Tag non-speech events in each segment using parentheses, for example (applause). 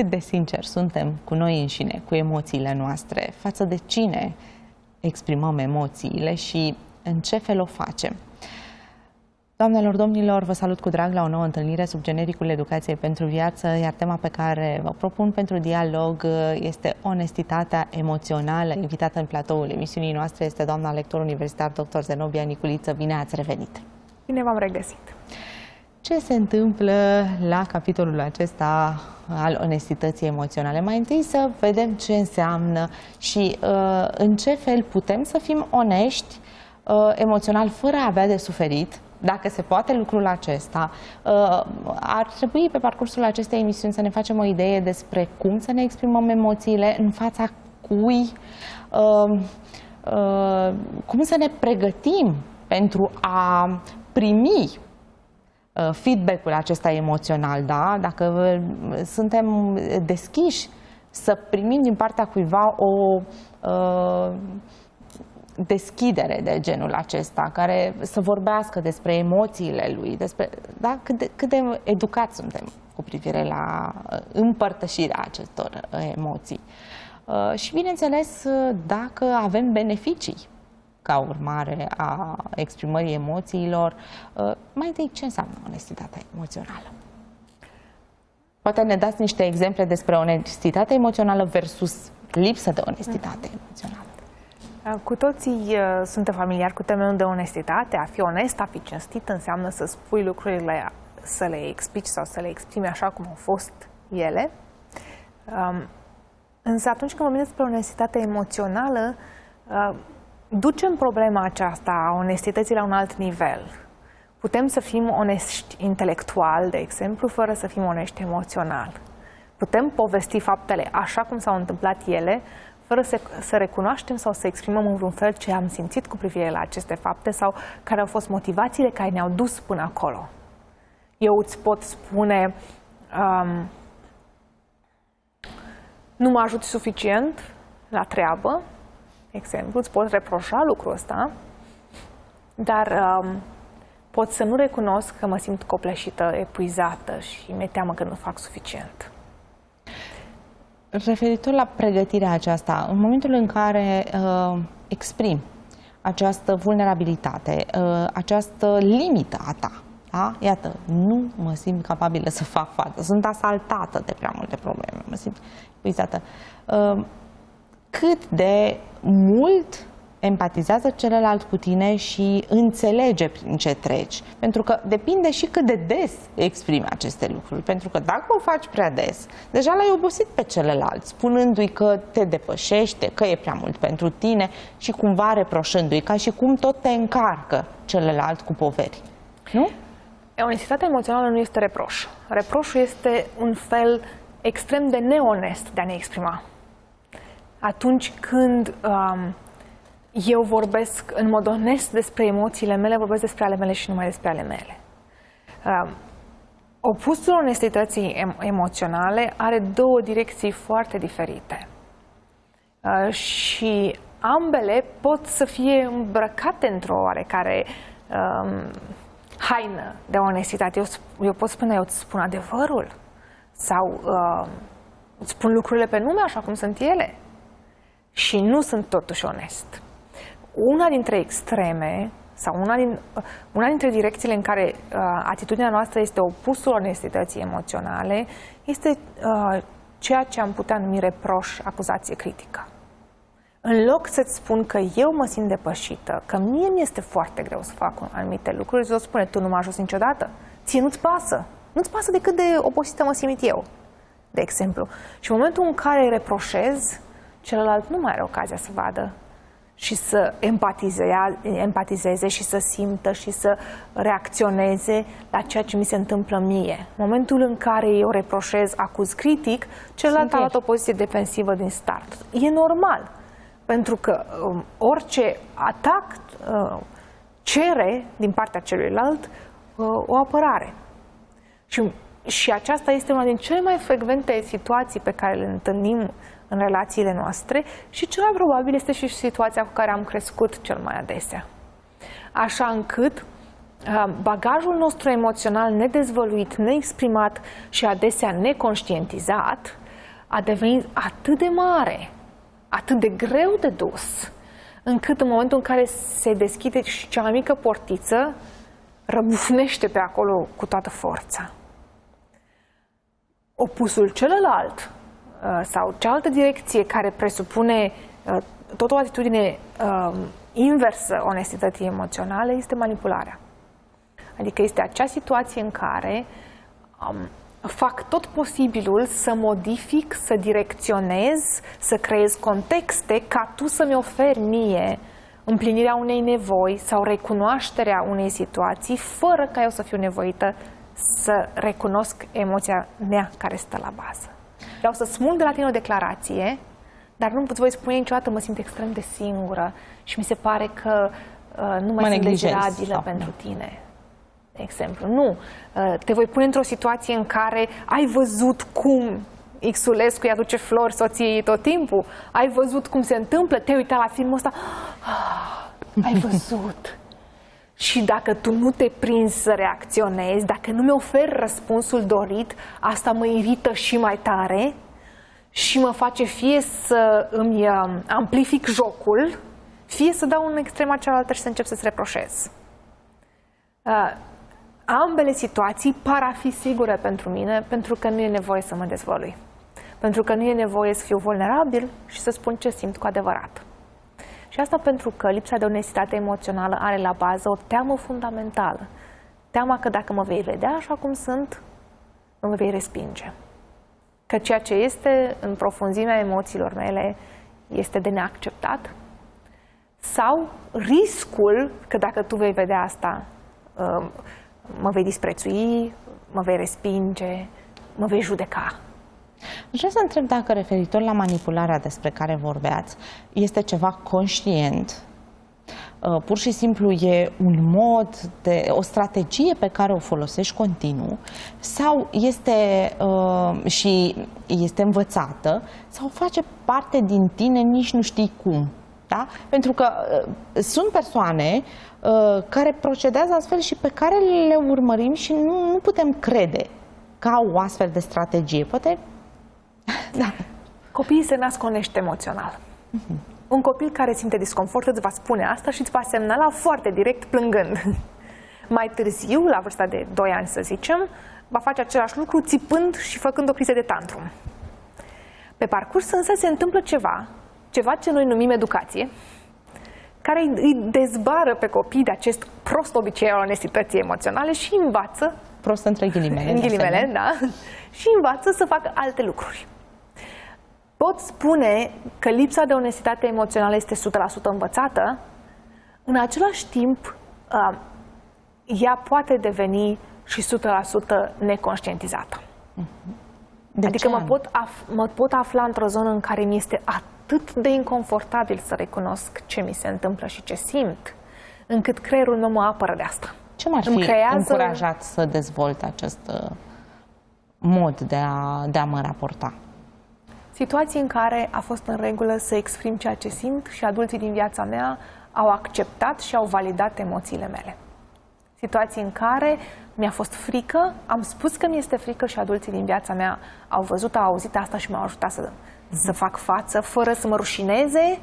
cât de sincer suntem cu noi înșine, cu emoțiile noastre, față de cine exprimăm emoțiile și în ce fel o facem. Doamnelor, domnilor, vă salut cu drag la o nouă întâlnire sub genericul Educației pentru Viață, iar tema pe care vă propun pentru dialog este onestitatea emoțională. Invitată în platoul emisiunii noastre este doamna lector universitar dr. Zenobia Niculiță. Bine ați revenit! Bine v-am regăsit! Ce se întâmplă la capitolul acesta al onestității emoționale? Mai întâi să vedem ce înseamnă și uh, în ce fel putem să fim onești uh, emoțional fără a avea de suferit, dacă se poate lucrul acesta, uh, ar trebui pe parcursul acestei emisiuni să ne facem o idee despre cum să ne exprimăm emoțiile în fața cui, uh, uh, cum să ne pregătim pentru a primi feedback-ul acesta emoțional, da? Dacă suntem deschiși să primim din partea cuiva o deschidere de genul acesta, care să vorbească despre emoțiile lui, despre da, cât, de, cât de educați suntem cu privire la uh, împărtășirea acestor uh, emoții. Uh, și, bineînțeles, dacă avem beneficii ca urmare a exprimării emoțiilor, mai întâi ce înseamnă onestitatea emoțională? Poate ne dați niște exemple despre onestitate emoțională versus lipsă de onestitate emoțională. Uh, cu toții uh, suntem familiari cu termenul de onestitate. A fi onest, a fi cinstit înseamnă să spui lucrurile, să le explici sau să le exprimi așa cum au fost ele. Um, însă atunci când vorbim despre onestitate emoțională, uh, ducem problema aceasta a onestității la un alt nivel. Putem să fim onești intelectual, de exemplu, fără să fim onești emoțional. Putem povesti faptele așa cum s-au întâmplat ele, fără să, să recunoaștem sau să exprimăm în vreun fel ce am simțit cu privire la aceste fapte sau care au fost motivațiile care ne-au dus până acolo. Eu îți pot spune um, nu mă ajut suficient la treabă, exemplu, îți pot reproșa lucrul ăsta, dar um, pot să nu recunosc că mă simt copleșită, epuizată și mi-e teamă că nu fac suficient referitor la pregătirea aceasta, în momentul în care uh, exprim această vulnerabilitate, uh, această limită a ta, da? Iată, nu mă simt capabilă să fac față, sunt asaltată de prea multe probleme, mă simt epuizată. Uh, cât de mult empatizează celălalt cu tine și înțelege prin ce treci. Pentru că depinde și cât de des exprimi aceste lucruri. Pentru că dacă o faci prea des, deja l-ai obosit pe celălalt, spunându-i că te depășește, că e prea mult pentru tine și cumva reproșându-i, ca și cum tot te încarcă celălalt cu poveri. Nu? Onestitatea emoțională nu este reproș. Reproșul este un fel extrem de neonest de a ne exprima. Atunci când um, eu vorbesc în mod onest despre emoțiile mele, vorbesc despre ale mele și numai despre ale mele. Uh, opusul onestității em- emoționale are două direcții foarte diferite. Uh, și ambele pot să fie îmbrăcate într-o oarecare um, haină de onestitate. Eu, eu pot spune, eu îți spun adevărul sau uh, îți spun lucrurile pe nume așa cum sunt ele și nu sunt totuși onest una dintre extreme sau una, din, una dintre direcțiile în care uh, atitudinea noastră este opusul onestității emoționale este uh, ceea ce am putea numi reproș, acuzație critică. În loc să-ți spun că eu mă simt depășită, că mie mi este foarte greu să fac anumite lucruri, îți o spune, tu nu m-ai ajuns niciodată. Ție nu-ți pasă. Nu-ți pasă de cât de obosită mă simt eu, de exemplu. Și în momentul în care reproșez, celălalt nu mai are ocazia să vadă și să empatizeze și să simtă și să reacționeze la ceea ce mi se întâmplă mie. Momentul în care eu reproșez, acuz critic, celălalt a luat o poziție defensivă din start. E normal, pentru că um, orice atac uh, cere din partea celuilalt uh, o apărare. Și, și aceasta este una din cele mai frecvente situații pe care le întâlnim în relațiile noastre și cel mai probabil este și situația cu care am crescut cel mai adesea. Așa încât uh, bagajul nostru emoțional nedezvăluit, neexprimat și adesea neconștientizat a devenit atât de mare, atât de greu de dus, încât în momentul în care se deschide și cea mai mică portiță, răbufnește pe acolo cu toată forța. Opusul celălalt uh, sau cealaltă direcție care presupune uh, tot o atitudine um, inversă onestității emoționale este manipularea. Adică este acea situație în care um, fac tot posibilul să modific, să direcționez, să creez contexte ca tu să-mi oferi mie împlinirea unei nevoi sau recunoașterea unei situații fără ca eu să fiu nevoită să recunosc emoția mea care stă la bază. Vreau să smulg de la tine o declarație, dar nu îți voi spune niciodată, mă simt extrem de singură și mi se pare că uh, nu mai mă sunt legerabilă pentru tine de exemplu. Nu. Uh, te voi pune într-o situație în care ai văzut cum Xulescu îi aduce flori soției tot timpul, ai văzut cum se întâmplă, te-ai uitat la filmul ăsta, (gasps) ah, ai (laughs) văzut. Și dacă tu nu te prinzi să reacționezi, dacă nu mi oferi răspunsul dorit, asta mă irită și mai tare și mă face fie să îmi um, amplific jocul, fie să dau în extrema cealaltă și să încep să-ți reproșez. Uh, ambele situații par a fi sigure pentru mine, pentru că nu e nevoie să mă dezvălui. Pentru că nu e nevoie să fiu vulnerabil și să spun ce simt cu adevărat. Și asta pentru că lipsa de onestitate emoțională are la bază o teamă fundamentală. Teama că dacă mă vei vedea așa cum sunt, mă vei respinge. Că ceea ce este în profunzimea emoțiilor mele este de neacceptat sau riscul că dacă tu vei vedea asta, um, mă vei disprețui, mă vei respinge, mă vei judeca. Vreau să întreb dacă referitor la manipularea despre care vorbeați, este ceva conștient, uh, pur și simplu e un mod, de, o strategie pe care o folosești continuu sau este uh, și este învățată sau face parte din tine, nici nu știi cum. Da? Pentru că uh, sunt persoane uh, care procedează astfel și pe care le urmărim și nu, nu putem crede ca o astfel de strategie. Poate... da. Copiii se nasc onești emoțional. Uh-huh. Un copil care simte disconfort îți va spune asta și îți va semnala foarte direct plângând. Mai târziu, la vârsta de 2 ani să zicem, va face același lucru țipând și făcând o criză de tantrum. Pe parcurs însă se întâmplă ceva ceva ce noi numim educație, care îi dezbară pe copii de acest prost obicei al onestității emoționale și învață prost între ghilimele, în ghilimele, da, și învață să facă alte lucruri. Pot spune că lipsa de onestitate emoțională este 100% învățată, în același timp, ea poate deveni și 100% neconștientizată. De adică mă pot, af- mă pot afla într-o zonă în care mi este atât atât de inconfortabil să recunosc ce mi se întâmplă și ce simt, încât creierul meu mă apără de asta. Ce m-ar fi creează... încurajat să dezvolt acest uh, mod de a, de a mă raporta? Situații în care a fost în regulă să exprim ceea ce simt și adulții din viața mea au acceptat și au validat emoțiile mele. Situații în care mi-a fost frică, am spus că mi este frică și adulții din viața mea au văzut, au auzit asta și m-au ajutat să să fac față fără să mă rușineze,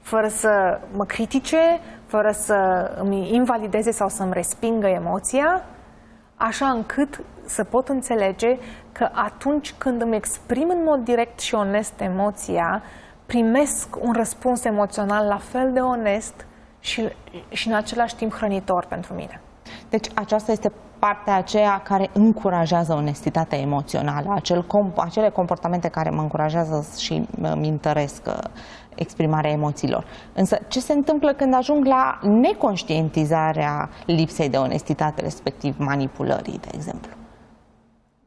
fără să mă critique, fără să îmi invalideze sau să îmi respingă emoția, așa încât să pot înțelege că atunci când îmi exprim în mod direct și onest emoția, primesc un răspuns emoțional la fel de onest și, și în același timp hrănitor pentru mine. Deci aceasta este partea aceea care încurajează onestitatea emoțională, acel comp- acele comportamente care mă încurajează și îmi întăresc uh, exprimarea emoțiilor. Însă, ce se întâmplă când ajung la neconștientizarea lipsei de onestitate, respectiv manipulării, de exemplu?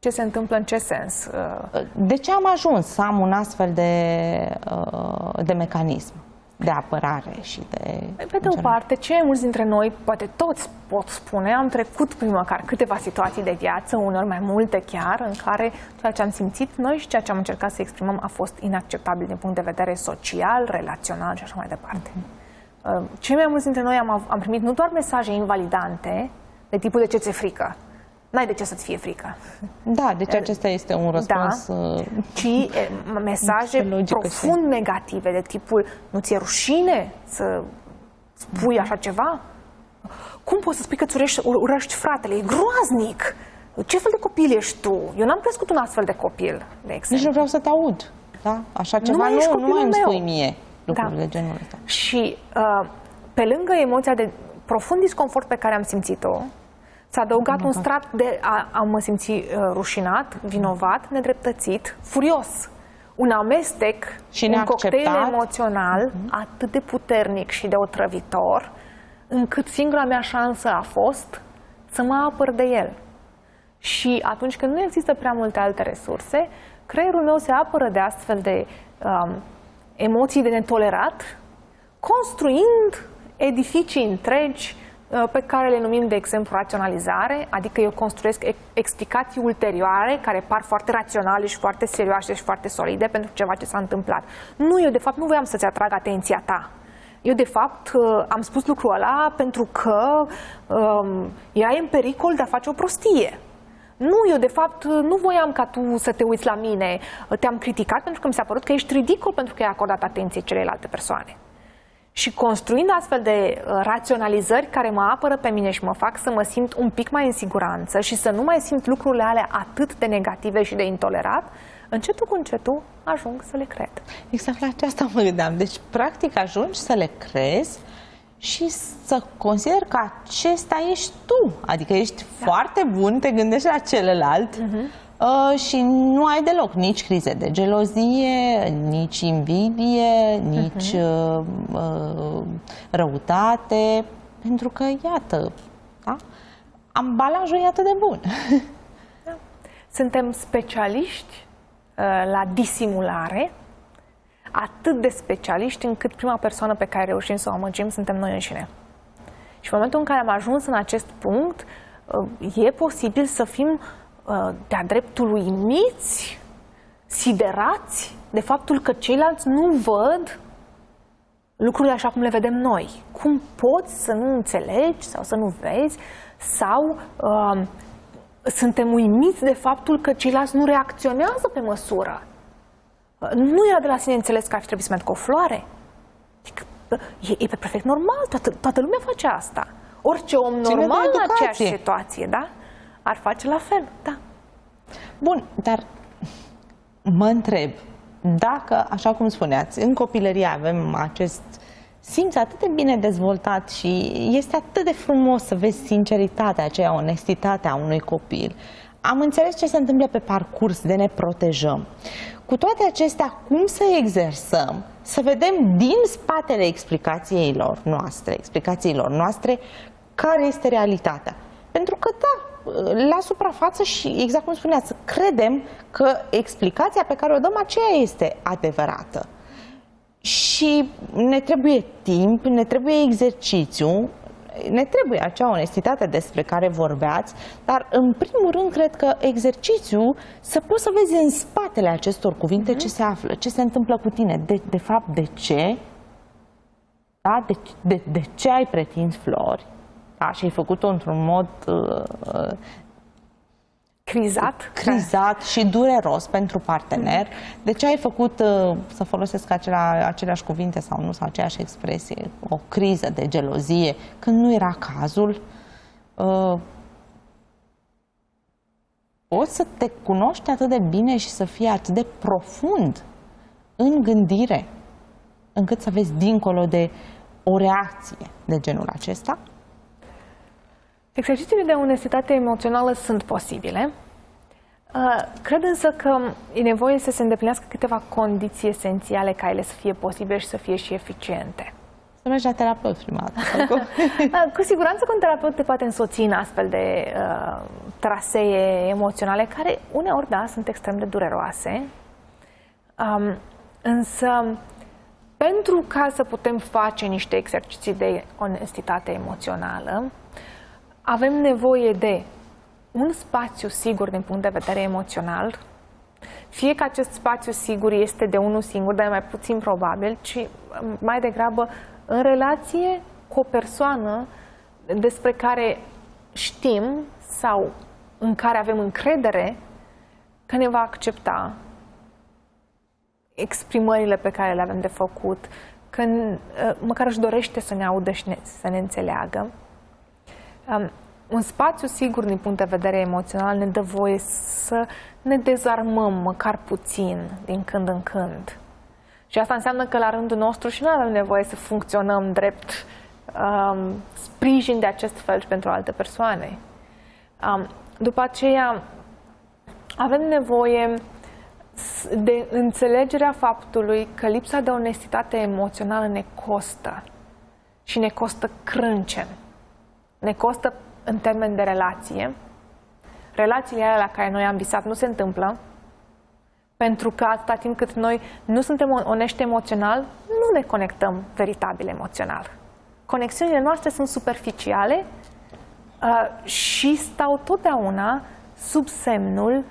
Ce se întâmplă în ce sens? Uh, de ce am ajuns să am un astfel de, uh, de mecanism? de apărare și de... Pe de o parte, cei mulți dintre noi, poate toți pot spune, am trecut prin măcar câteva situații de viață, uneori mai multe chiar, în care ceea ce am simțit noi și ceea ce am încercat să exprimăm a fost inacceptabil din punct de vedere social, relațional și așa mai departe. Uh-huh. Cei mai mulți dintre noi am, am primit nu doar mesaje invalidante, de tipul de ce ți frică, n-ai de ce să-ți fie frică. Da, deci acesta este un răspuns... Da, uh, ci e, mesaje profund și... negative, de tipul nu ți-e rușine să spui așa ceva? Cum poți să spui că îți urăști, urăști fratele? E groaznic! Ce fel de copil ești tu? Eu n-am crescut un astfel de copil, de exemplu. Nici nu vreau să te aud. Da? Așa ceva nu, nu, nu mai îmi spui mie lucruri da. de genul ăsta. Și uh, pe lângă emoția de profund disconfort pe care am simțit-o, s-a adăugat un strat de a, a mă simți uh, rușinat, vinovat, nedreptățit, furios. Un amestec, și un cocktail emoțional mm-hmm. atât de puternic și de otrăvitor, încât singura mea șansă a fost să mă apăr de el. Și atunci când nu există prea multe alte resurse, creierul meu se apără de astfel de um, emoții de netolerat, construind edificii întregi uh, pe care le numim, de exemplu, raționalizare, adică eu construiesc explicații ulterioare care par foarte raționale și foarte serioase și foarte solide pentru ceva ce s-a întâmplat. Nu, eu de fapt nu voiam să-ți atrag atenția ta. Eu, de fapt, uh, am spus lucrul ăla pentru că um, erai în pericol de a face o prostie. Nu, eu de fapt nu voiam ca tu să te uiți la mine. Te-am criticat pentru că mi s-a părut că ești ridicol pentru că ai acordat atenție celelalte persoane. Și construind astfel de uh, raționalizări care mă apără pe mine și mă fac să mă simt un pic mai în siguranță și să nu mai simt lucrurile alea atât de negative și de intolerat, încetul cu încetul ajung să le cred. Exact la aceasta mă gândeam. Deci, practic, ajungi să le crezi și să consider că acesta ești tu. Adică ești da. foarte bun, te gândești la celălalt uh-huh. Uh, și nu ai deloc nici crize de gelozie, nici invidie, nici uh-huh. uh, răutate, pentru că, iată, da? ambalajul e atât de bun. Da. Suntem specialiști uh, la disimulare, atât de specialiști încât prima persoană pe care reușim să o amăgim suntem noi înșine. Și în momentul în care am ajuns în acest punct, uh, e posibil să fim uh, de-a dreptul uimiți, siderați de faptul că ceilalți nu văd lucrurile așa cum le vedem noi. Cum poți să nu înțelegi sau să nu vezi sau uh, suntem uimiți de faptul că ceilalți nu reacționează pe măsură nu era de la sine înțeles că ar fi trebuit să merg cu o floare. Adică, e, e perfect normal, toată, toată lumea face asta. Orice om normal în aceeași situație, da? Ar face la fel, da. Bun, dar mă întreb, dacă, așa cum spuneați, în copilărie avem acest simț atât de bine dezvoltat și este atât de frumos să vezi sinceritatea aceea, onestitatea unui copil. Am înțeles ce se întâmplă pe parcurs, de ne protejăm. Cu toate acestea, cum să exersăm, să vedem din spatele explicațiilor noastre, explicațiilor noastre, care este realitatea. Pentru că, da, la suprafață și, exact cum spuneați, credem că explicația pe care o dăm aceea este adevărată. Și ne trebuie timp, ne trebuie exercițiu, ne trebuie acea onestitate despre care vorbeați, dar în primul rând cred că exercițiul să poți să vezi în spatele acestor cuvinte mm-hmm. ce se află, ce se întâmplă cu tine, de, de fapt de ce, da? de, de, de ce ai pretins flori, da? și ai făcut-o într-un mod uh, Crizat? Crizat și dureros pentru partener. De ce ai făcut, uh, să folosesc acela, aceleași cuvinte sau nu, sau aceeași expresie, o criză de gelozie, când nu era cazul? Uh, poți să te cunoști atât de bine și să fii atât de profund în gândire, încât să vezi dincolo de o reacție de genul acesta? Exercițiile de onestitate emoțională sunt posibile. Uh, cred însă că e nevoie să se îndeplinească câteva condiții esențiale ca ele să fie posibile și să fie și eficiente. Să mergi la terapeut prima dată. (laughs) Uh, cu siguranță că un terapeut te poate însoți în astfel de uh, trasee emoționale care uneori, da, sunt extrem de dureroase. Um, însă, pentru ca să putem face niște exerciții de onestitate emoțională, avem nevoie de un spațiu sigur din punct de vedere emoțional, fie că acest spațiu sigur este de unul singur, dar e mai puțin probabil, ci mai degrabă în relație cu o persoană despre care știm sau în care avem încredere că ne va accepta exprimările pe care le avem de făcut, că uh, măcar își dorește să ne audă și ne, să ne înțeleagă. Um, un spațiu sigur din punct de vedere emoțional ne dă voie să ne dezarmăm măcar puțin din când în când. Și asta înseamnă că la rândul nostru și nu avem nevoie să funcționăm drept um, sprijin de acest fel și pentru alte persoane. Um, după aceea, avem nevoie de înțelegerea faptului că lipsa de onestitate emoțională ne costă și ne costă crâncen. Ne costă în termen de relație. Relațiile alea la care noi am visat nu se întâmplă, pentru că atâta timp cât noi nu suntem onești emoțional, nu ne conectăm veritabil emoțional. Conexiunile noastre sunt superficiale uh, și stau totdeauna sub semnul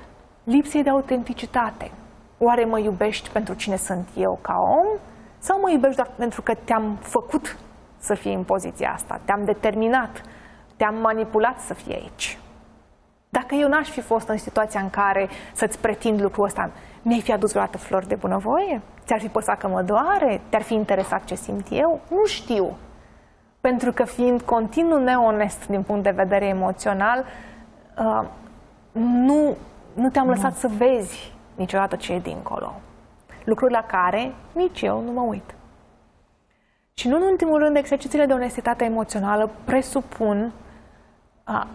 lipsei de autenticitate. Oare mă iubești pentru cine sunt eu ca om? Sau mă iubești doar pentru că te-am făcut să fii în poziția asta, te-am determinat, te-am manipulat să fii aici? Dacă eu n-aș fi fost în situația în care să-ți pretind lucrul ăsta, mi-ai fi adus vreodată flori de bunăvoie? Ți-ar fi păsat că mă doare? Te-ar fi interesat ce simt eu? Nu știu. Pentru că fiind continuu neonest din punct de vedere emoțional, uh, nu, nu te-am lăsat să vezi niciodată ce e dincolo. Lucruri la care nici eu nu mă uit. Și nu în ultimul rând, exercițiile de onestitate emoțională presupun a,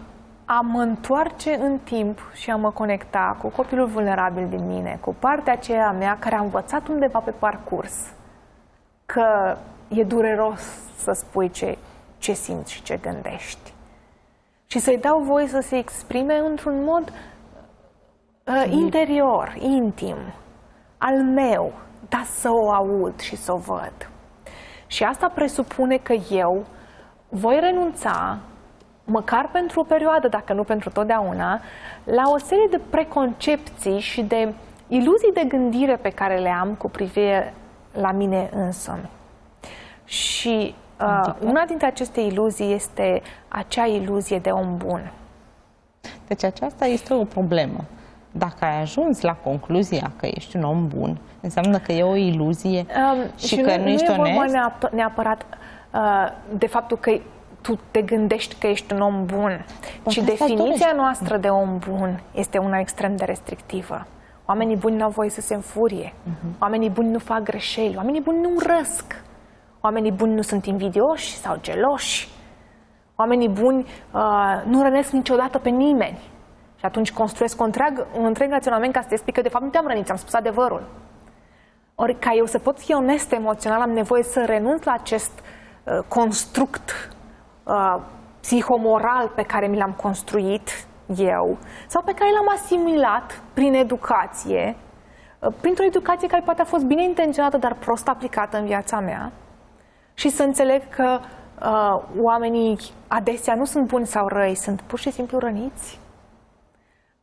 a mă întoarce în timp și a mă conecta cu copilul vulnerabil din mine, cu partea aceea mea care a învățat undeva pe parcurs că e dureros să spui ce, ce simți și ce gândești. Și să-i dau voie să se exprime într-un mod uh, interior, intim, al meu, dar să o aud și să o văd. Și asta presupune că eu voi renunța măcar pentru o perioadă, dacă nu pentru totdeauna, la o serie de preconcepții și de iluzii de gândire pe care le am cu privire la mine însămi. Și uh, una dintre aceste iluzii este acea iluzie de om bun. Deci aceasta este o problemă. Dacă ai ajuns la concluzia că ești un om bun, înseamnă că e o iluzie um, și, și că nu, nu ești nu e vorba neapărat uh, de faptul că tu te gândești că ești un om bun. Bun, și definiția noastră de om bun este una extrem de restrictivă. Oamenii buni nu au voie să se înfurie. Uh-huh. Oamenii buni nu fac greșeli. Oamenii buni nu răsc. Oamenii buni nu sunt invidioși sau geloși. Oamenii buni uh, nu rănesc niciodată pe nimeni. Și atunci construiesc un întreg, un întreg raționament ca să te explic că de fapt nu te-am rănit, am spus adevărul. Ori ca eu să pot fi onest emoțional, am nevoie să renunț la acest uh, construct uh, psihomoral pe care mi l-am construit eu sau pe care l-am asimilat prin educație, uh, printr-o educație care poate a fost bine intenționată, dar prost aplicată în viața mea și să înțeleg că uh, oamenii adesea nu sunt buni sau răi, sunt pur și simplu răniți.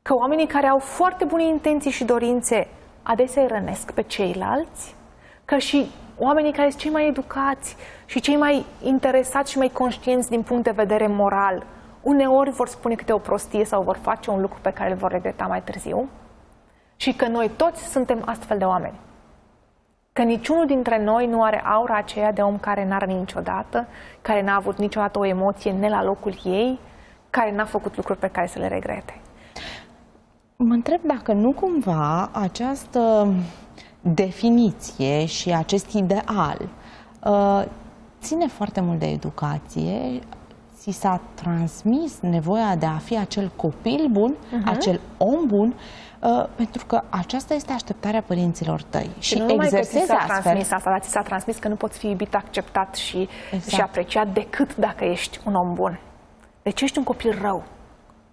Că oamenii care au foarte bune intenții și dorințe adesea îi rănesc pe ceilalți, că și oamenii care sunt cei mai educați și cei mai interesați și mai conștienți din punct de vedere moral, uneori vor spune câte o prostie sau vor face un lucru pe care îl vor regreta mai târziu și că noi toți suntem astfel de oameni. Că niciunul dintre noi nu are aura aceea de om care n-are niciodată, care n-a avut niciodată o emoție ne la locul ei, care n-a făcut lucruri pe care să le regrete. Mă întreb dacă nu cumva această definiție și acest ideal uh, ține foarte mult de educație. Ți s-a transmis nevoia de a fi acel copil bun, uh-huh. acel om bun, uh, pentru că aceasta este așteptarea părinților tăi. Și, și nu numai că ți s-a transmis asta, dar ți s-a transmis că nu poți fi iubit, acceptat și, exact. și apreciat decât dacă ești un om bun. Deci ești un copil rău.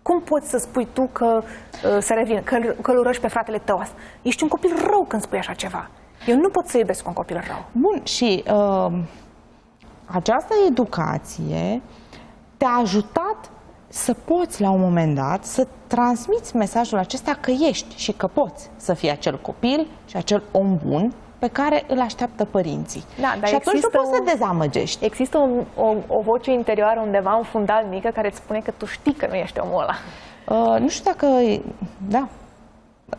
Cum poți să spui tu că uh, să revin, că, că îl urăști pe fratele tău? Ești un copil rău când spui așa ceva. Eu nu pot să iubesc un copil rău. Bun, și uh, această educație te-a ajutat să poți la un moment dat să transmiți mesajul acesta că ești și că poți să fii acel copil și acel om bun pe care îl așteaptă părinții. Da, dar și atunci nu poți o, să dezamăgești. Există o, o, o voce interioară undeva, un fundal mică, care îți spune că tu știi că nu ești omul ăla. Uh, nu știu dacă... Da.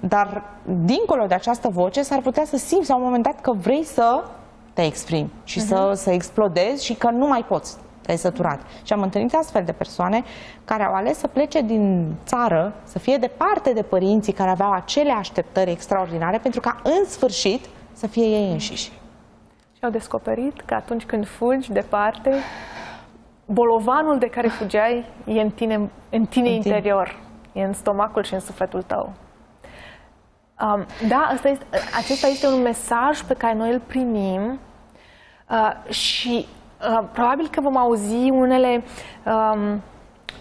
Dar, dincolo de această voce, s-ar putea să simți la un moment dat că vrei să te exprimi și uh-huh. să, mhm. să explodezi și că nu mai poți te-ai săturat. Și am întâlnit astfel de persoane care au ales să plece din țară, să fie departe de părinții care aveau acele așteptări extraordinare, pentru ca în sfârșit să fie ei înșiși. Și au descoperit că atunci când fugi departe, bolovanul de care fugeai e în tine, în tine în interior, tine. e în stomacul și în sufletul tău. Um, da, asta este, acesta este un mesaj pe care noi îl primim uh, și Uh, probabil că vom auzi unele um,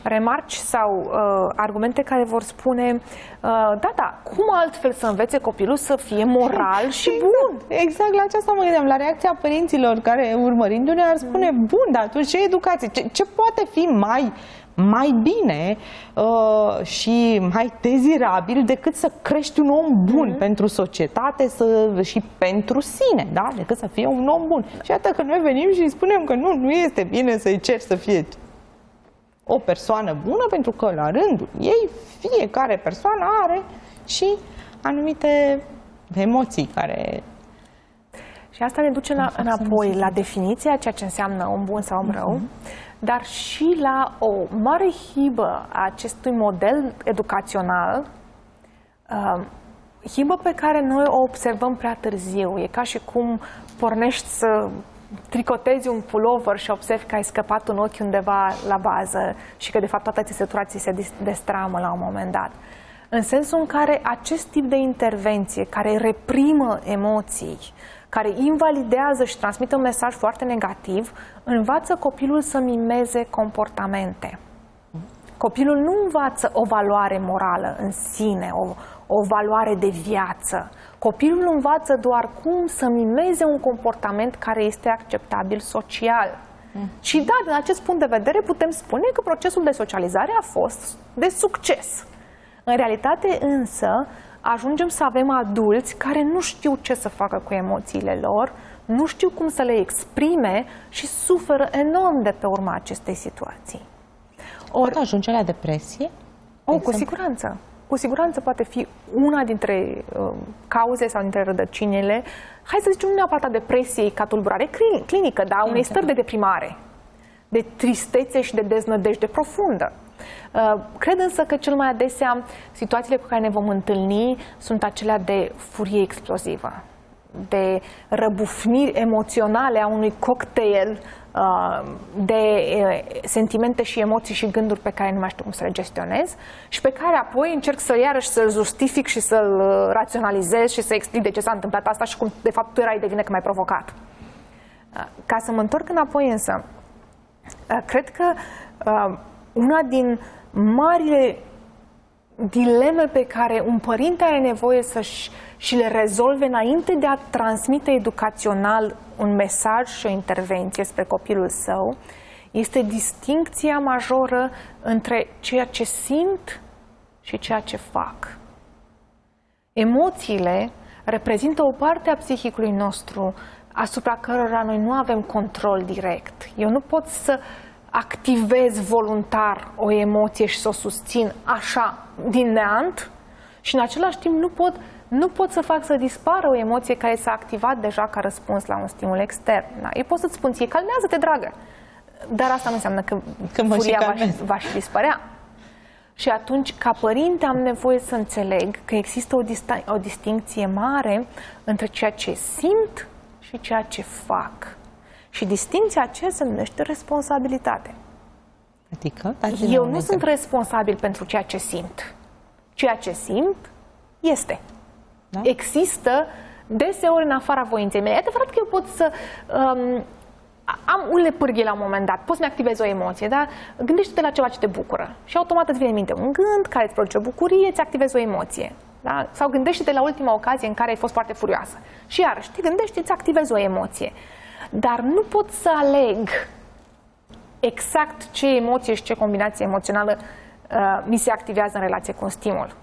remarci sau uh, argumente care vor spune uh, da, da, cum altfel să învețe copilul să fie moral și exact, bun? Exact, la aceasta mă gândeam, la reacția părinților care urmărindu-ne ar spune, mm. bun, dar atunci ce educație? Ce, ce poate fi mai mai bine uh, și mai dezirabil decât să crești un om bun mm-hmm. pentru societate să, și pentru sine, da? decât să fie un om bun. Și atât că noi venim și spunem că nu, nu este bine să-i cer să fie o persoană bună, pentru că la rândul ei fiecare persoană are și anumite emoții care și asta ne duce la, înapoi la definiția ceea ce înseamnă om bun sau om rău, mm-hmm dar și la o mare hibă a acestui model educațional, uh, hibă pe care noi o observăm prea târziu. E ca și cum pornești să tricotezi un pullover și observi că ai scăpat un ochi undeva la bază și că de fapt toată țesătura ți se destramă la un moment dat. În sensul în care acest tip de intervenție care reprimă emoții, care invalidează și transmite un mesaj foarte negativ, învață copilul să mimeze comportamente. Copilul nu învață o valoare morală în sine, o, o valoare de viață. Copilul învață doar cum să mimeze un comportament care este acceptabil social. Mm. Și da, din acest punct de vedere putem spune că procesul de socializare a fost de succes. În realitate însă, ajungem să avem adulți care nu știu ce să facă cu emoțiile lor, nu știu cum să le exprime și suferă enorm de pe urma acestei situații. Or, Pot ajunge la depresie? O, cu siguranță. Cu siguranță poate fi una dintre uh, cauze sau dintre rădăcinile, hai să zicem, nu neapărat a depresiei ca tulburare clinică, dar unei stări de deprimare, de tristețe și de deznădejde profundă. Uh, cred însă că cel mai adesea situațiile cu care ne vom întâlni sunt acelea de furie explozivă, de răbufniri emoționale a unui cocktail uh, de uh, sentimente și emoții și gânduri pe care nu mai știu cum să le gestionez și pe care apoi încerc să iarăși să-l justific și să-l raționalizez și să explic de ce s-a întâmplat asta și cum de fapt tu erai de vină că m-ai provocat. Ca să mă întorc înapoi însă, cred că una din marile dileme pe care un părinte are nevoie să și le rezolve înainte de a transmite educațional un mesaj și o intervenție spre copilul său, este distincția majoră între ceea ce simt și ceea ce fac. Emoțiile reprezintă o parte a psihicului nostru asupra cărora noi nu avem control direct. Eu nu pot să activez voluntar o emoție și să o susțin așa, din neant, și în același timp nu pot, nu pot să fac să dispară o emoție care s-a activat deja ca răspuns la un stimul extern. Da? Eu pot să-ți spun ție, calmează-te, dragă. Dar asta nu înseamnă că, că furia va, va și dispărea. Și atunci, ca părinte, am nevoie să înțeleg că există o, o distinție mare între ceea ce simt și ceea ce fac. Și distinția aceea se numește responsabilitate. Adică? Eu nu sunt responsabil pentru ceea ce simt. Ceea ce simt este. Da? Există deseori în afara voinței mele. E adevărat că eu pot să um, am unele pârghii la un moment dat, poți să-mi activez o emoție, dar gândește-te la ceva ce te bucură și automat îți vine în minte un gând care îți produce o bucurie, îți activezi o emoție. Da? Sau gândește-te la ultima ocazie în care ai fost foarte furioasă. Și iarăși, te gândești, îți activezi o emoție dar nu pot să aleg exact ce emoție și ce combinație emoțională uh, mi se activează în relație cu un stimul.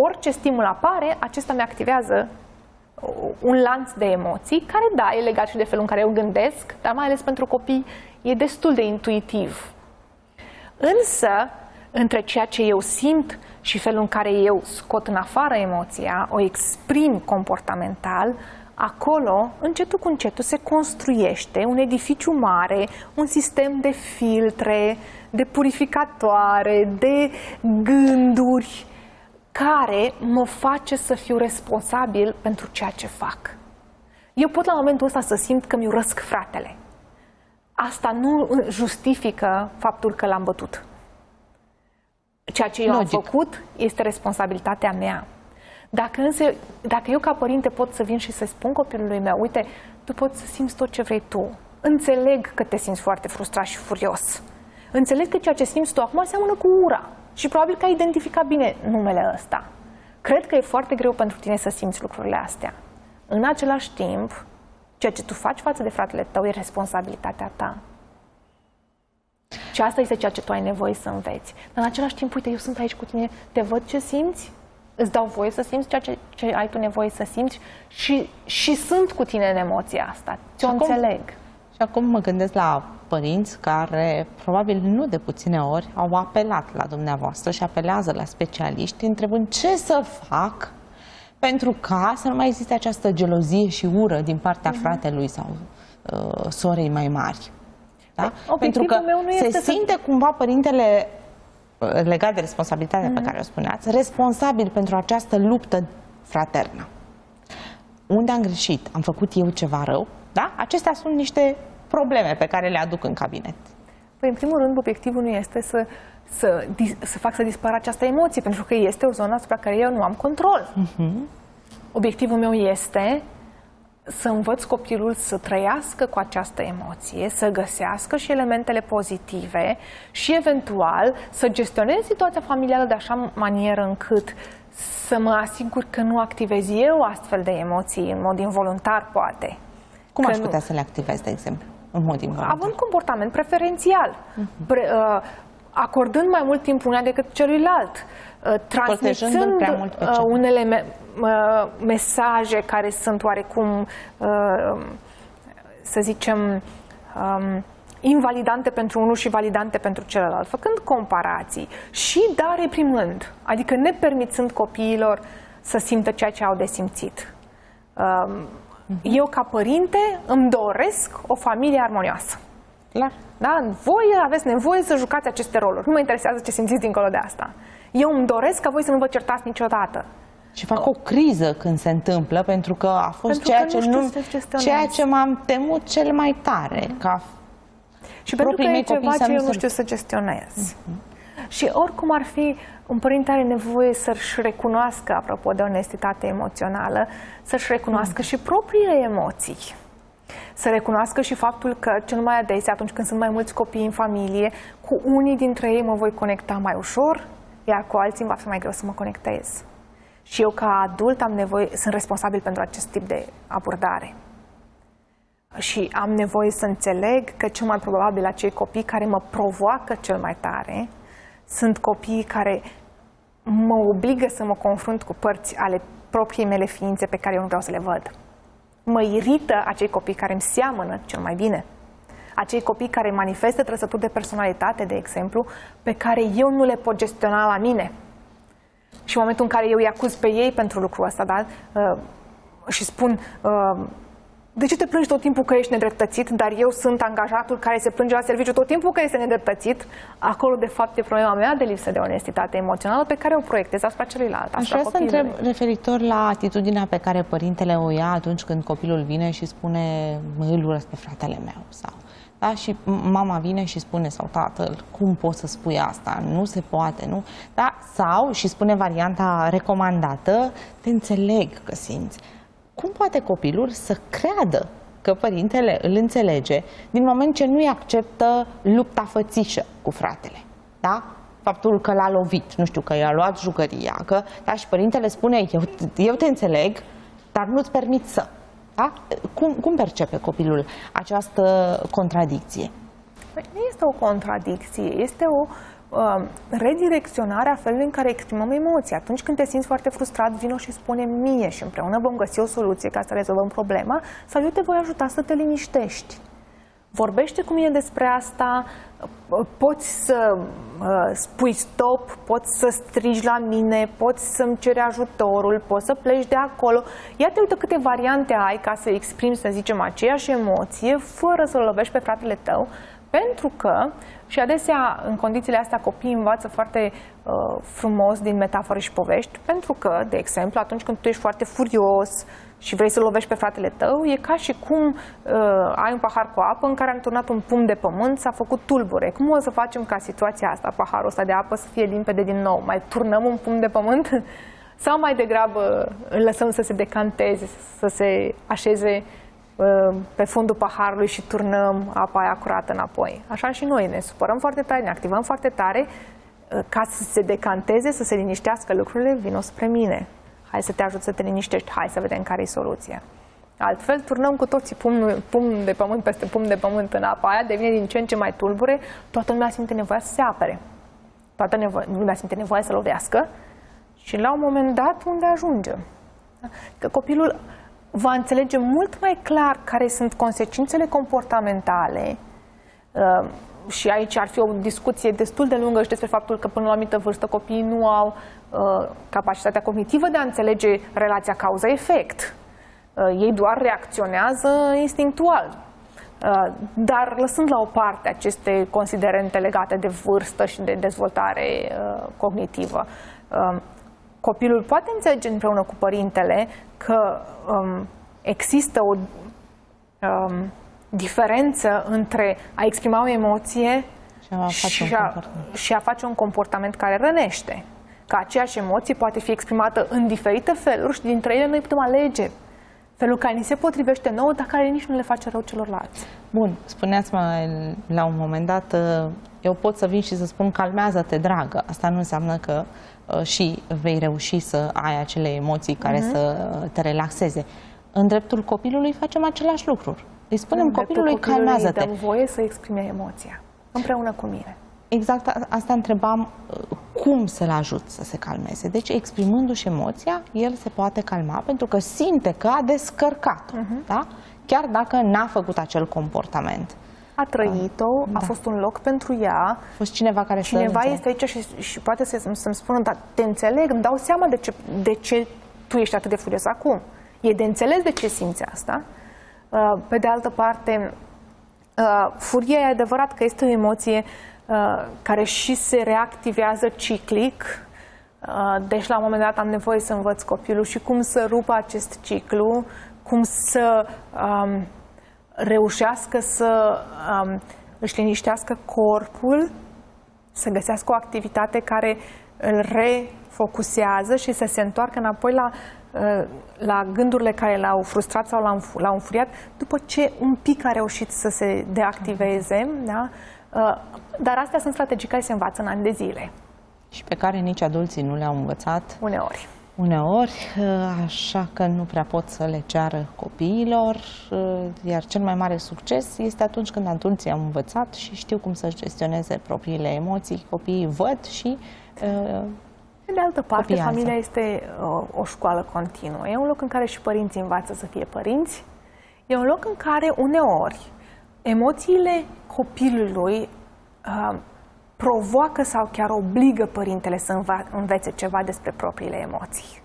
Orice stimul apare, acesta mi activează un lanț de emoții, care, da, e legat și de felul în care eu gândesc, dar mai ales pentru copii e destul de intuitiv. Însă, între ceea ce eu simt și felul în care eu scot în afară emoția, o exprim comportamental, acolo, încetul cu încetul, se construiește un edificiu mare, un sistem de filtre, de purificatoare, de gânduri, care mă face să fiu responsabil pentru ceea ce fac. Eu pot la momentul ăsta să simt că mi urăsc fratele. Asta nu justifică faptul că l-am bătut. Ceea ce eu Logic. am făcut este responsabilitatea mea. Dacă, însă, dacă eu ca părinte pot să vin și să spun copilului meu, uite, tu poți să simți tot ce vrei tu. Înțeleg că te simți foarte frustrat și furios. Înțeleg că ceea ce simți tu acum seamănă cu ura. Și probabil că ai identificat bine numele ăsta. Cred că e foarte greu pentru tine să simți lucrurile astea. În același timp, ceea ce tu faci față de fratele tău e responsabilitatea ta. Și asta este ceea ce tu ai nevoie să înveți. Dar în același timp, uite, eu sunt aici cu tine, te văd ce simți, îți dau voie să simți ceea ce, ce ai tu nevoie să simți și, și sunt cu tine în emoția asta. Ți-o înțeleg. Și acum mă gândesc la părinți care probabil nu de puține ori au apelat la dumneavoastră și apelează la specialiști întrebând ce să fac pentru ca să nu mai existe această gelozie și ură din partea mm-hmm. fratelui sau uh, sorei mai mari. Da? Pentru că meu nu se simte să... cumva părintele uh, legat de responsabilitatea mm-hmm. pe mhm. care o spuneați, responsabil pentru această luptă fraternă. Unde am greșit? Am făcut eu ceva rău? Da? Acestea sunt niște probleme pe care le aduc în cabinet. Păi, în primul rând, obiectivul nu este să, să, să fac să dispară această emoție, pentru că este o zonă asupra care eu nu am control. Uh-huh. Obiectivul meu este să învăț copilul să trăiască cu această emoție, să găsească și elementele pozitive și eventual să gestionez situația familială de așa manieră încât să mă asigur că nu activez eu astfel de emoții în mod involuntar, poate. Cum aș putea nu... să le activez, de exemplu? În mod involuntar. Având comportament preferențial, uh-huh. pre, uh, acordând mai mult timp uneia decât celuilalt, uh, transmițând prea mult pe uh, unele me, uh, mesaje care sunt oarecum, uh, să zicem, um, invalidante pentru unul și validante pentru celălalt, făcând comparații și da reprimând, adică nepermițând copiilor să simtă ceea ce au de simțit. Um, Uh-huh. Eu, ca părinte, îmi doresc o familie armonioasă. Clar. Da? Voi aveți nevoie să jucați aceste roluri. Nu mă interesează ce simțiți dincolo de asta. Eu îmi doresc ca voi să nu vă certați niciodată. Și fac o criză când se întâmplă, pentru că a fost pentru ceea, ce nu, ceea ce m-am temut cel mai tare. Ca și pentru că e ceva ce eu nu știu să gestionez. Uh-huh. Și oricum ar fi, un părinte are nevoie să-și recunoască, apropo de onestitate emoțională, să-și recunoască mm. și propriile emoții. Să recunoască și faptul că cel mai adesea, atunci când sunt mai mulți copii în familie, cu unii dintre ei mă voi conecta mai ușor, iar cu alții îmi va fi mai greu să mă conectez. Și eu, ca adult, am nevoie, sunt responsabil pentru acest tip de abordare. Și am nevoie să înțeleg că cel mai probabil acei copii care mă provoacă cel mai tare sunt copiii care mă obligă să mă confrunt cu părți ale propriei mele ființe pe care eu nu vreau să le văd. Mă irită acei copii care îmi seamănă cel mai bine. Acei copii care manifestă trăsături de personalitate, de exemplu, pe care eu nu le pot gestiona la mine. Și în momentul în care eu îi acuz pe ei pentru lucrul ăsta, da? Uh, și spun, uh, de ce te plângi tot timpul că ești nedreptățit, dar eu sunt angajatul care se plânge la serviciu tot timpul că este nedreptățit? Acolo, de fapt, e problema mea de lipsă de onestitate emoțională pe care o proiectez asupra celuilalt. Aș vrea să întreb referitor la atitudinea pe care părintele o ia atunci când copilul vine și spune îl urăsc pe fratele meu sau da? Și mama vine și spune, sau tatăl, cum poți să spui asta? Nu se poate, nu? Da? Sau, și spune varianta recomandată, te înțeleg că simți cum poate copilul să creadă că părintele îl înțelege din moment ce nu-i acceptă lupta fățișă cu fratele? Da? Faptul că l-a lovit, nu știu, că i-a luat jucăria, că, da, și părintele spune, eu, eu te înțeleg, dar nu-ți permit să. Da? Cum, cum percepe copilul această contradicție? Păi, nu este o contradicție, este o uh, redirecționarea felului în care exprimăm emoții. Atunci când te simți foarte frustrat, vino și spune mie și împreună vom găsi o soluție ca să rezolvăm problema sau eu te voi ajuta să te liniștești. Vorbește cu mine despre asta, poți să uh, spui stop, poți să strigi la mine, poți să-mi ceri ajutorul, poți să pleci de acolo. Iată, uite câte variante ai ca să exprimi, să zicem, aceeași emoție, fără să-l lovești pe fratele tău, pentru că, și adesea în condițiile astea copiii învață foarte uh, frumos din metafore și povești, pentru că, de exemplu, atunci când tu ești foarte furios, și vrei să lovești pe fratele tău, e ca și cum uh, ai un pahar cu apă în care am turnat un pumn de pământ, s-a făcut tulbure. Cum o să facem ca situația asta, paharul ăsta de apă, să fie limpede din nou? Mai turnăm un pumn de pământ? (laughs) Sau mai degrabă îl lăsăm să se decanteze, să se așeze uh, pe fundul paharului și turnăm apa aia curată înapoi. Așa și noi ne supărăm foarte tare, ne activăm foarte tare uh, ca să se decanteze, să se liniștească lucrurile, vino spre mine hai să te ajut să te liniștești, hai să vedem care e soluția. Altfel, turnăm cu toții pumn, pumn de pământ peste pumn de pământ în apa aia, devine din ce în ce mai tulbure, toată lumea simte nevoia să se apere. Toată nevo- lumea simte nevoia să lovească și la un moment dat unde ajunge. Că copilul va înțelege mult mai clar care sunt consecințele comportamentale uh, și aici ar fi o discuție destul de lungă și despre faptul că până la o anumită vârstă copiii nu au uh, capacitatea cognitivă de a înțelege relația cauza-efect. Uh, ei doar reacționează instinctual. Uh, dar lăsând la o parte aceste considerente legate de vârstă și de dezvoltare uh, cognitivă, uh, copilul poate înțelege împreună cu părintele că um, există o um, diferență între a exprima o emoție și a face, și un, a, comportament. și a face un comportament care rănește. Că aceeași emoție poate fi exprimată în diferite feluri și dintre ele noi putem alege felul care ni se potrivește nouă, dar care nici nu le face rău celorlalți. Bun, spuneați-mă la un moment dat, uh, eu pot să vin și să spun calmează-te, dragă. Asta nu înseamnă că uh, și vei reuși să ai acele emoții care Mhm. să te relaxeze. În dreptul copilului facem același lucru. Îi spunem În dreptul copilului, calmează-te. Dăm voie să exprime emoția împreună cu mine. Exact a- asta întrebam, uh, cum să-l ajut să se calmeze. Deci, exprimându-și emoția, el se poate calma pentru că simte că a descărcat Mhm. da? Chiar dacă n-a făcut acel comportament. A trăit-o, a Da. fost un loc pentru ea, A fost cineva care cineva să este aici și, și poate să, să-mi spună, dar te înțeleg, îmi dau seama de ce, de ce tu ești atât de furios acum. E de înțeles de ce simți asta. Uh, Pe de altă parte, uh, furia e adevărat că este o emoție uh, care și se reactivează ciclic. Uh, Deci, la un moment dat, am nevoie să învăț copilul și cum să rupă acest ciclu, cum să um, reușească să um, își liniștească corpul, să găsească o activitate care îl refocusează și să se întoarcă înapoi la, uh, la gândurile care l-au frustrat sau l-au, înfu- l-au înfuriat, după ce un pic a reușit să se deactiveze. Da? Uh, Dar astea sunt strategii care se învață în ani de zile, și pe care nici adulții nu le-au învățat uneori. uneori, uh, așa că nu prea pot să le ceară copiilor, uh, iar cel mai mare succes este atunci când adulții au învățat și știu cum să gestioneze propriile emoții, copiii văd și uh, Pe de altă parte, Copiază. familia este uh, o școală continuă. E un loc în care și părinții învață să fie părinți. E un loc în care uneori emoțiile copilului uh, provoacă sau chiar obligă părintele să înva- învețe ceva despre propriile emoții.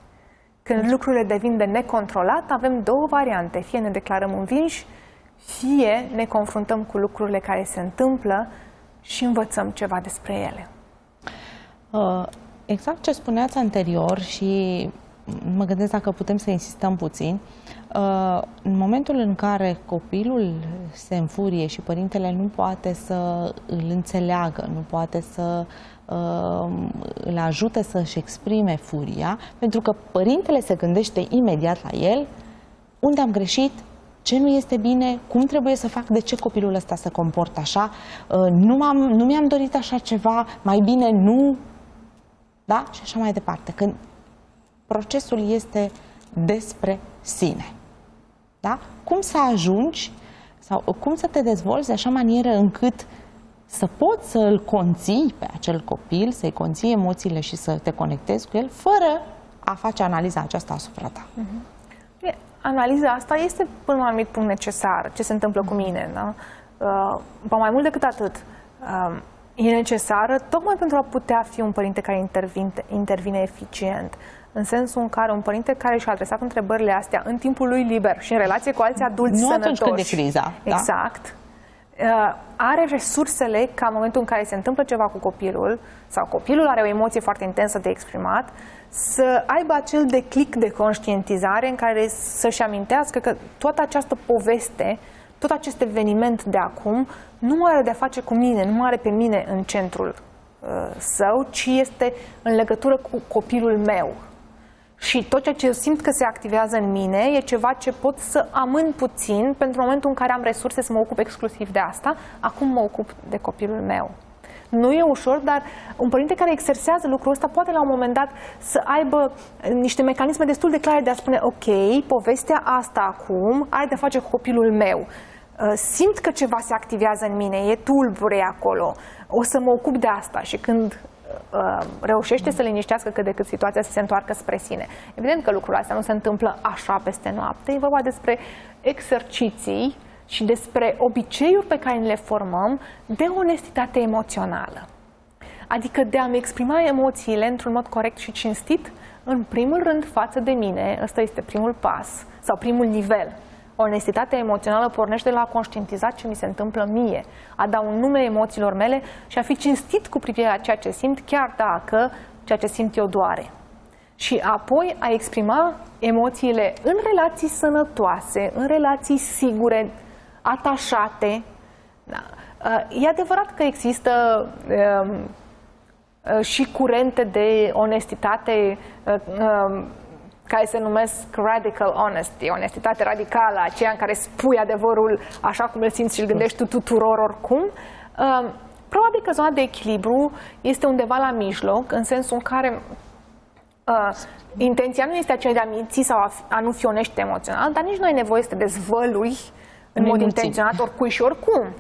Când lucrurile devin de necontrolat, avem două variante. Fie ne declarăm învinși, fie ne confruntăm cu lucrurile care se întâmplă și învățăm ceva despre ele. Uh, Exact ce spuneați anterior și mă gândesc dacă putem să insistăm puțin, uh, în momentul în care copilul se înfurie și părintele nu poate să îl înțeleagă, nu poate să uh, îl ajute să-și exprime furia, pentru că părintele se gândește imediat la el, unde am greșit, ce nu este bine, cum trebuie să fac, de ce copilul ăsta se comportă așa, uh, nu, m-am, nu mi-am dorit așa ceva, mai bine nu, da? Și așa mai departe. Când procesul este despre sine. Da? Cum să ajungi sau cum să te dezvolți de așa manieră încât să poți să îl conții pe acel copil, să-i conții emoțiile și să te conectezi cu el, fără a face analiza aceasta asupra ta. Uh-huh. Analiza asta este până la un anumit punct necesar, ce se întâmplă cu mine. Da? Uh, mai mult decât atât, uh, e necesară tocmai pentru a putea fi un părinte care intervine, intervine eficient. În sensul în care un părinte care și-a adresat întrebările astea în timpul lui liber și în relație cu alți adulți nu sănătoși. Nu atunci când e criza. Da? Exact. Da? are resursele ca în momentul în care se întâmplă ceva cu copilul sau copilul are o emoție foarte intensă de exprimat, să aibă acel declic de conștientizare în care să-și amintească că toată această poveste, tot acest eveniment de acum nu are de-a face cu mine, nu are pe mine în centrul uh, său, ci este în legătură cu copilul meu. Și tot ceea ce eu simt că se activează în mine e ceva ce pot să amân puțin pentru momentul în care am resurse să mă ocup exclusiv de asta. Acum mă ocup de copilul meu. Nu e ușor, dar un părinte care exersează lucrul ăsta poate la un moment dat să aibă niște mecanisme destul de clare de a spune ok, povestea asta acum are de face cu copilul meu. Uh, simt că ceva se activează în mine, e tulbure acolo, o să mă ocup de asta și când Uh, reușește să liniștească cât de cât situația să se întoarcă spre sine. Evident că lucrul astea nu se întâmplă așa peste noapte, e vorba despre exerciții și despre obiceiuri pe care le formăm de onestitate emoțională. Adică de a-mi exprima emoțiile într-un mod corect și cinstit, în primul rând față de mine, ăsta este primul pas, sau primul nivel Onestitatea emoțională pornește de la a conștientiza ce mi se întâmplă mie, a da un nume emoțiilor mele și a fi cinstit cu privire la ceea ce simt, chiar dacă ceea ce simt eu doare. Și apoi a exprima emoțiile în relații sănătoase, în relații sigure, atașate. Da. Uh, e adevărat că există um, uh, și curente de onestitate uh, um, care se numesc radical honesty, onestitate radicală, aceea în care spui adevărul așa cum îl simți și îl gândești tu tuturor oricum. Um, probabil că zona de echilibru este undeva la mijloc, în sensul în care uh, intenția nu este aceea de a minți sau a, a nu fi onești emoțional, dar nici nu ai nevoie să te dezvălui în mod intenționat oricui și oricum.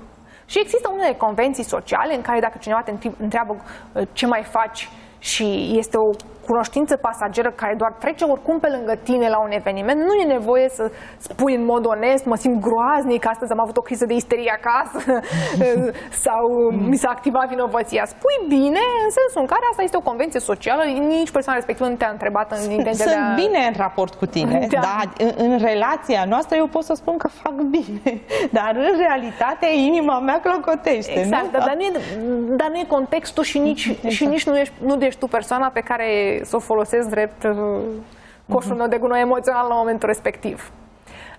Și există unele convenții sociale în care dacă cineva te întreabă uh, ce mai faci și este o cunoștință pasageră care doar trece oricum pe lângă tine la un eveniment, nu e nevoie să spui în mod onest, mă simt groaznic, astăzi am avut o criză de isterie acasă (laughs) sau mi s-a activat vinovăția. Spui bine în sensul în care asta este o convenție socială, nici persoana respectivă nu te-a întrebat în intenția Sunt de a... bine în raport cu tine, da. dar în, în relația noastră eu pot să spun că fac bine, (laughs) dar în realitate inima mea clocotește. Exact, nu? Dar, nu e, dar nu e contextul și nici, exact. și nici nu, ești, nu ești tu persoana pe care să o folosesc drept uh, coșul meu de gunoi emoțional la momentul respectiv.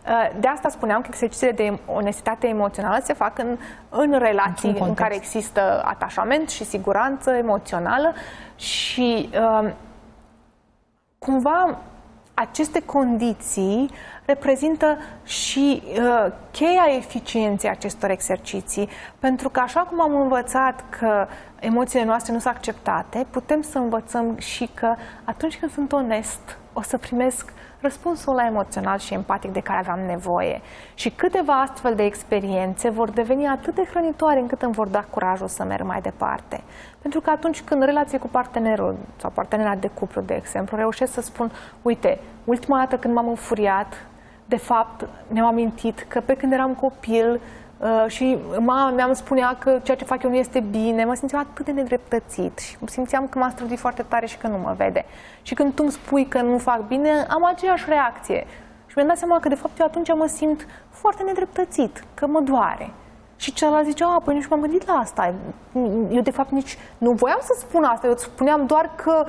Uh, de asta spuneam că exercițiile de onestitate emoțională se fac în, în relații în, în care există atașament și siguranță emoțională și uh, cumva aceste condiții reprezintă și uh, cheia eficienței acestor exerciții, pentru că așa cum am învățat că emoțiile noastre nu sunt acceptate, putem să învățăm și că atunci când sunt onest, o să primesc răspunsul la emoțional și empatic de care aveam nevoie. Și câteva astfel de experiențe vor deveni atât de hrănitoare încât îmi vor da curajul să merg mai departe. Pentru că atunci când în relație cu partenerul sau partenera de cuplu, de exemplu, reușesc să spun, uite, ultima dată când m-am înfuriat, de fapt, ne-am amintit că pe când eram copil uh, și mama mea îmi spunea că ceea ce fac eu nu este bine, mă simțeam atât de nedreptățit și simțeam că m-a străduit foarte tare și că nu mă vede. Și când tu îmi spui că nu fac bine, am aceeași reacție. Și mi-am dat seama că, de fapt, eu atunci mă simt foarte nedreptățit, că mă doare. Și celălalt zicea, a, păi nici m-am gândit la asta. Eu, de fapt, nici nu voiam să spun asta. Eu spuneam doar că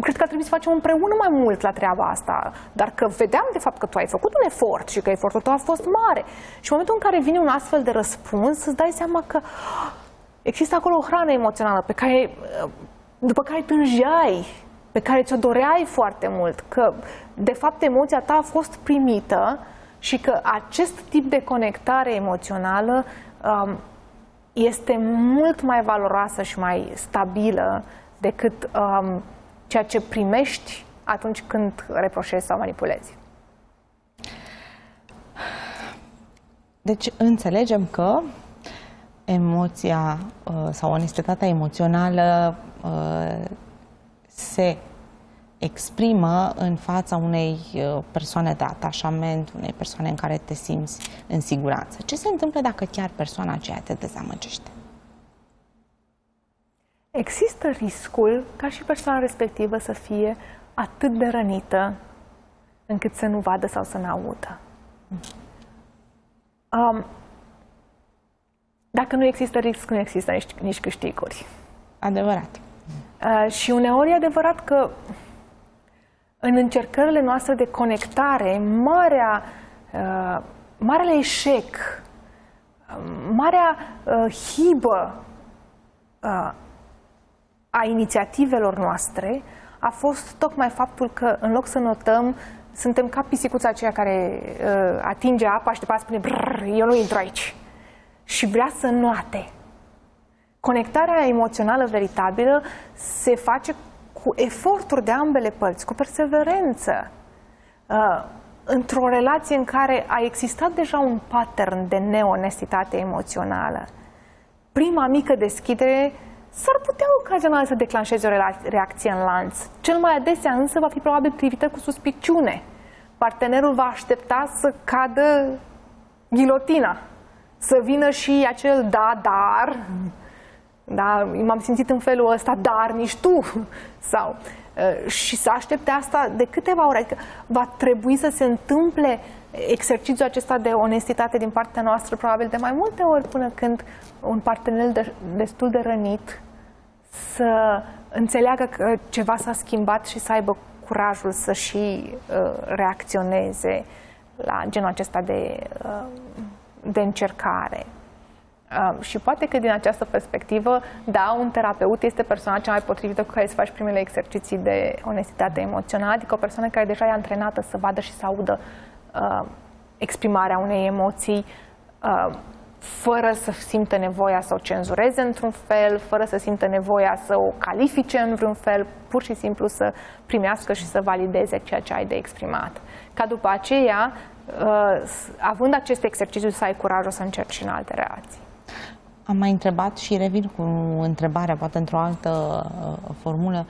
cred că ar trebui să facem împreună mai mult la treaba asta. Dar că vedeam, de fapt, că tu ai făcut un efort și că efortul tău a fost mare. Și în momentul în care vine un astfel de răspuns, îți dai seama că există acolo o hrană emoțională pe care, după care tângeai, pe care ți-o doreai foarte mult. Că, de fapt, emoția ta a fost primită și că acest tip de conectare emoțională um, este mult mai valoroasă și mai stabilă decât um, ceea ce primești atunci când reproșezi sau manipulezi. Deci înțelegem că emoția uh, sau onestitatea emoțională uh, se exprimă în fața unei uh, persoane de atașament, unei persoane în care te simți în siguranță. Ce se întâmplă dacă chiar persoana aceea te dezamăgește? Există riscul ca și persoana respectivă să fie atât de rănită încât să nu vadă sau să nu audă. Um, dacă nu există risc, nu există nici, nici câștiguri. Adevărat. Uh, și uneori e adevărat că în încercările noastre de conectare, marea, uh, marele eșec, uh, marea uh, hibă uh, a inițiativelor noastre a fost tocmai faptul că în loc să notăm, suntem ca pisicuța aceea care uh, atinge apa și după aceea spune eu nu intru aici. Și vrea să noate. Conectarea emoțională veritabilă se face cu eforturi de ambele părți, cu perseverență, uh, într-o relație în care a existat deja un pattern de neonestitate emoțională. Prima mică deschidere s-ar putea ocazional să declanșeze o reacție în lanț. Cel mai adesea însă va fi probabil privită cu suspiciune. Partenerul va aștepta să cadă ghilotina, să vină și acel da, dar, da, m-am simțit în felul ăsta, dar nici tu. (laughs) Sau, uh, și să aștepte asta de câteva ore. Adică va trebui să se întâmple exercițiul acesta de onestitate din partea noastră probabil de mai multe ori până când un partener de, destul de rănit să înțeleagă că ceva s-a schimbat și să aibă curajul să și uh, reacționeze la genul acesta de, uh, de încercare. Uh, și poate că din această perspectivă, da, un terapeut este persoana cea mai potrivită cu care să faci primele exerciții de onestitate emoțională, adică o persoană care deja e antrenată să vadă și să audă uh, exprimarea unei emoții uh, fără să simtă nevoia să o cenzureze într-un fel, fără să simtă nevoia să o califice în vreun fel, pur și simplu să primească și să valideze ceea ce ai de exprimat. Ca după aceea, uh, având acest exercițiu, să ai curajul să încerci în alte relații. Am mai întrebat și revin cu întrebarea, poate într-o altă uh, formulă.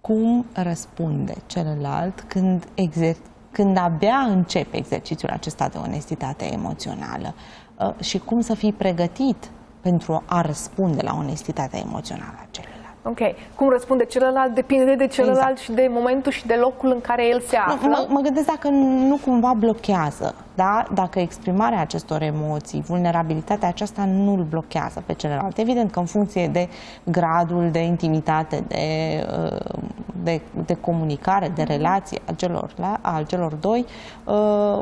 Cum răspunde celălalt când, exer- când abia începe exercițiul acesta de onestitate emoțională uh, și cum să fii pregătit pentru a răspunde la onestitatea emoțională a celuilalt? Ok. Cum răspunde celălalt depinde de celălalt exact. și de momentul și de locul în care el se află. Mă, mă gândesc dacă nu cumva blochează, da? Dacă exprimarea acestor emoții, vulnerabilitatea aceasta nu îl blochează pe celălalt. Evident că în funcție de gradul de intimitate, de, uh, de, de comunicare, de relație a celor, da? a celor doi, uh,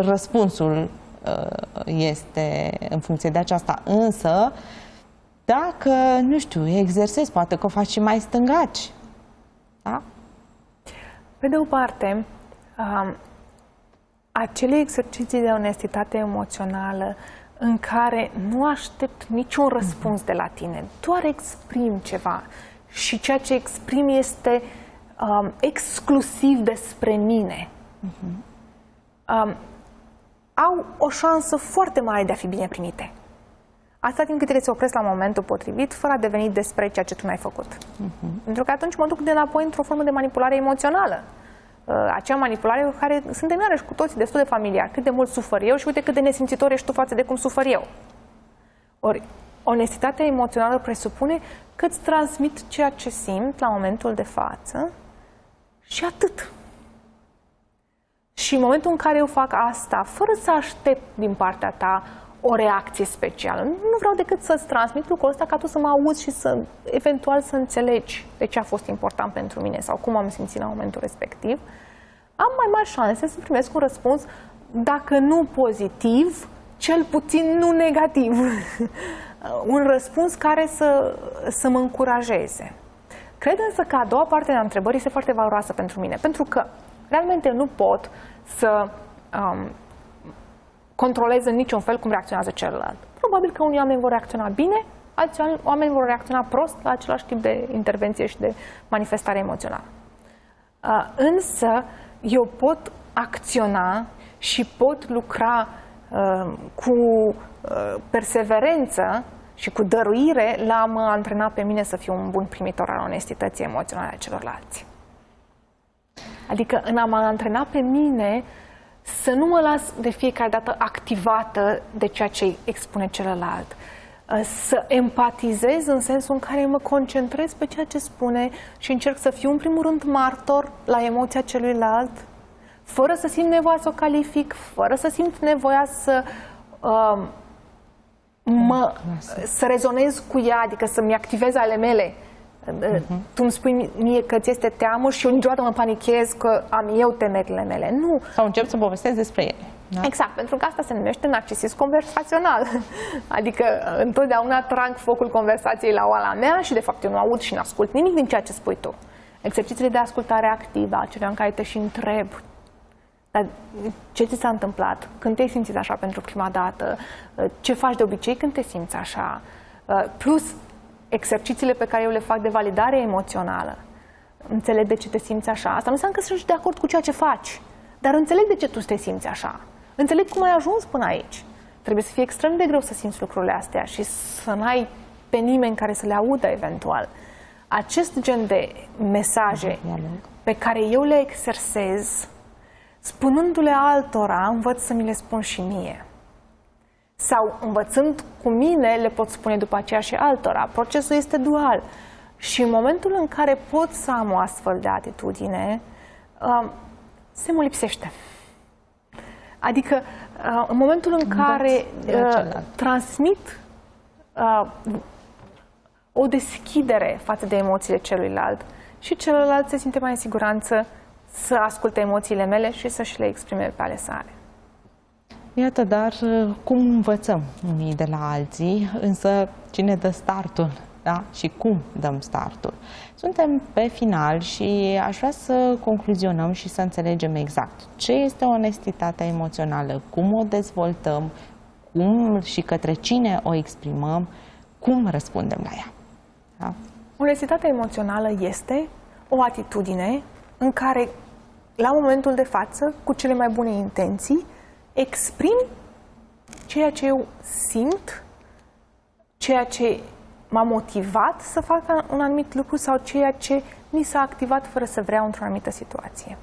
răspunsul uh, este în funcție de aceasta. Însă, dacă, nu știu, exersezi, poate că o faci și mai stângaci. Da? Pe de o parte, um, acele exerciții de onestitate emoțională în care nu aștept niciun răspuns de la tine, doar exprim ceva și ceea ce exprim este um, exclusiv despre mine, uh-huh. um, au o șansă foarte mare de a fi bine primite. Asta timp cât ele se opresc la momentul potrivit, fără a deveni despre ceea ce tu n-ai făcut. Uh-huh. Pentru că atunci mă duc de înapoi într-o formă de manipulare emoțională. Uh, acea manipulare cu care suntem iarăși cu toții destul de familiari. Cât de mult sufăr eu și uite cât de nesimțitor ești tu față de cum sufăr eu. Ori, onestitatea emoțională presupune că îți transmit ceea ce simt la momentul de față și atât. Și în momentul în care eu fac asta, fără să aștept din partea ta o reacție specială. Nu vreau decât să-ți transmit lucrul ăsta ca tu să mă auzi și să eventual să înțelegi de ce a fost important pentru mine sau cum am simțit la momentul respectiv. Am mai mari șanse să primesc un răspuns, dacă nu pozitiv, cel puțin nu negativ. (laughs) un răspuns care să, să mă încurajeze. Cred însă că a doua parte a întrebării este foarte valoroasă pentru mine, pentru că realmente nu pot să um, controlez în niciun fel cum reacționează celălalt. Probabil că unii oameni vor reacționa bine, alți oameni vor reacționa prost la același tip de intervenție și de manifestare emoțională. Uh, însă, eu pot acționa și pot lucra uh, cu uh, perseverență și cu dăruire l-am antrenat pe mine să fiu un bun primitor al onestității emoționale a celorlalți. Adică în a mă antrena pe mine să nu mă las de fiecare dată activată de ceea ce expune celălalt. Să empatizez în sensul în care mă concentrez pe ceea ce spune și încerc să fiu în primul rând martor la emoția celuilalt, fără să simt nevoia să o calific, fără să simt nevoia să uh, mă, să rezonez cu ea, adică să-mi activez ale mele. Uh-huh. Tu îmi spui mie că ți este teamă și eu niciodată mă panichez că am eu temerile mele. Nu. Sau încep să povestesc despre ele. Da? Exact, pentru că asta se numește narcisism conversațional. (laughs) Adică întotdeauna trag focul conversației la oala mea și de fapt eu nu aud și nu ascult nimic din ceea ce spui tu. Exercițiile de ascultare activă, acelea în care te și întreb dar ce ți s-a întâmplat? Când te-ai simțit așa pentru prima dată? Ce faci de obicei când te simți așa? Plus exercițiile pe care eu le fac de validare emoțională. Înțeleg de ce te simți așa. Asta nu înseamnă că sunt de acord cu ceea ce faci, dar înțeleg de ce tu te simți așa. Înțeleg cum ai ajuns până aici. Trebuie să fie extrem de greu să simți lucrurile astea și să n-ai pe nimeni care să le audă eventual. Acest gen de mesaje pe care eu le exersez spunându-le altora, învăț să mi le spun și mie. Sau învățând cu mine, le pot spune după aceea și altora. Procesul este dual. Și în momentul în care pot să am o astfel de atitudine, uh, se mă lipsește. Adică, uh, în momentul în care uh, transmit o deschidere față de emoțiile celuilalt și celălalt se simte mai în siguranță să asculte emoțiile mele și să-și le exprime pe ale sale. Iată, dar uh, cum învățăm unii de la alții, însă cine dă startul da? și cum dăm startul. Suntem pe final și aș vrea să concluzionăm și să înțelegem exact ce este onestitatea emoțională, cum o dezvoltăm, cum și către cine o exprimăm, cum răspundem la ea. Da? Onestitatea emoțională este o atitudine în care la momentul de față, cu cele mai bune intenții, exprim ceea ce eu simt, ceea ce m-a motivat să fac un anumit lucru sau ceea ce mi s-a activat fără să vreau într-o anumită situație.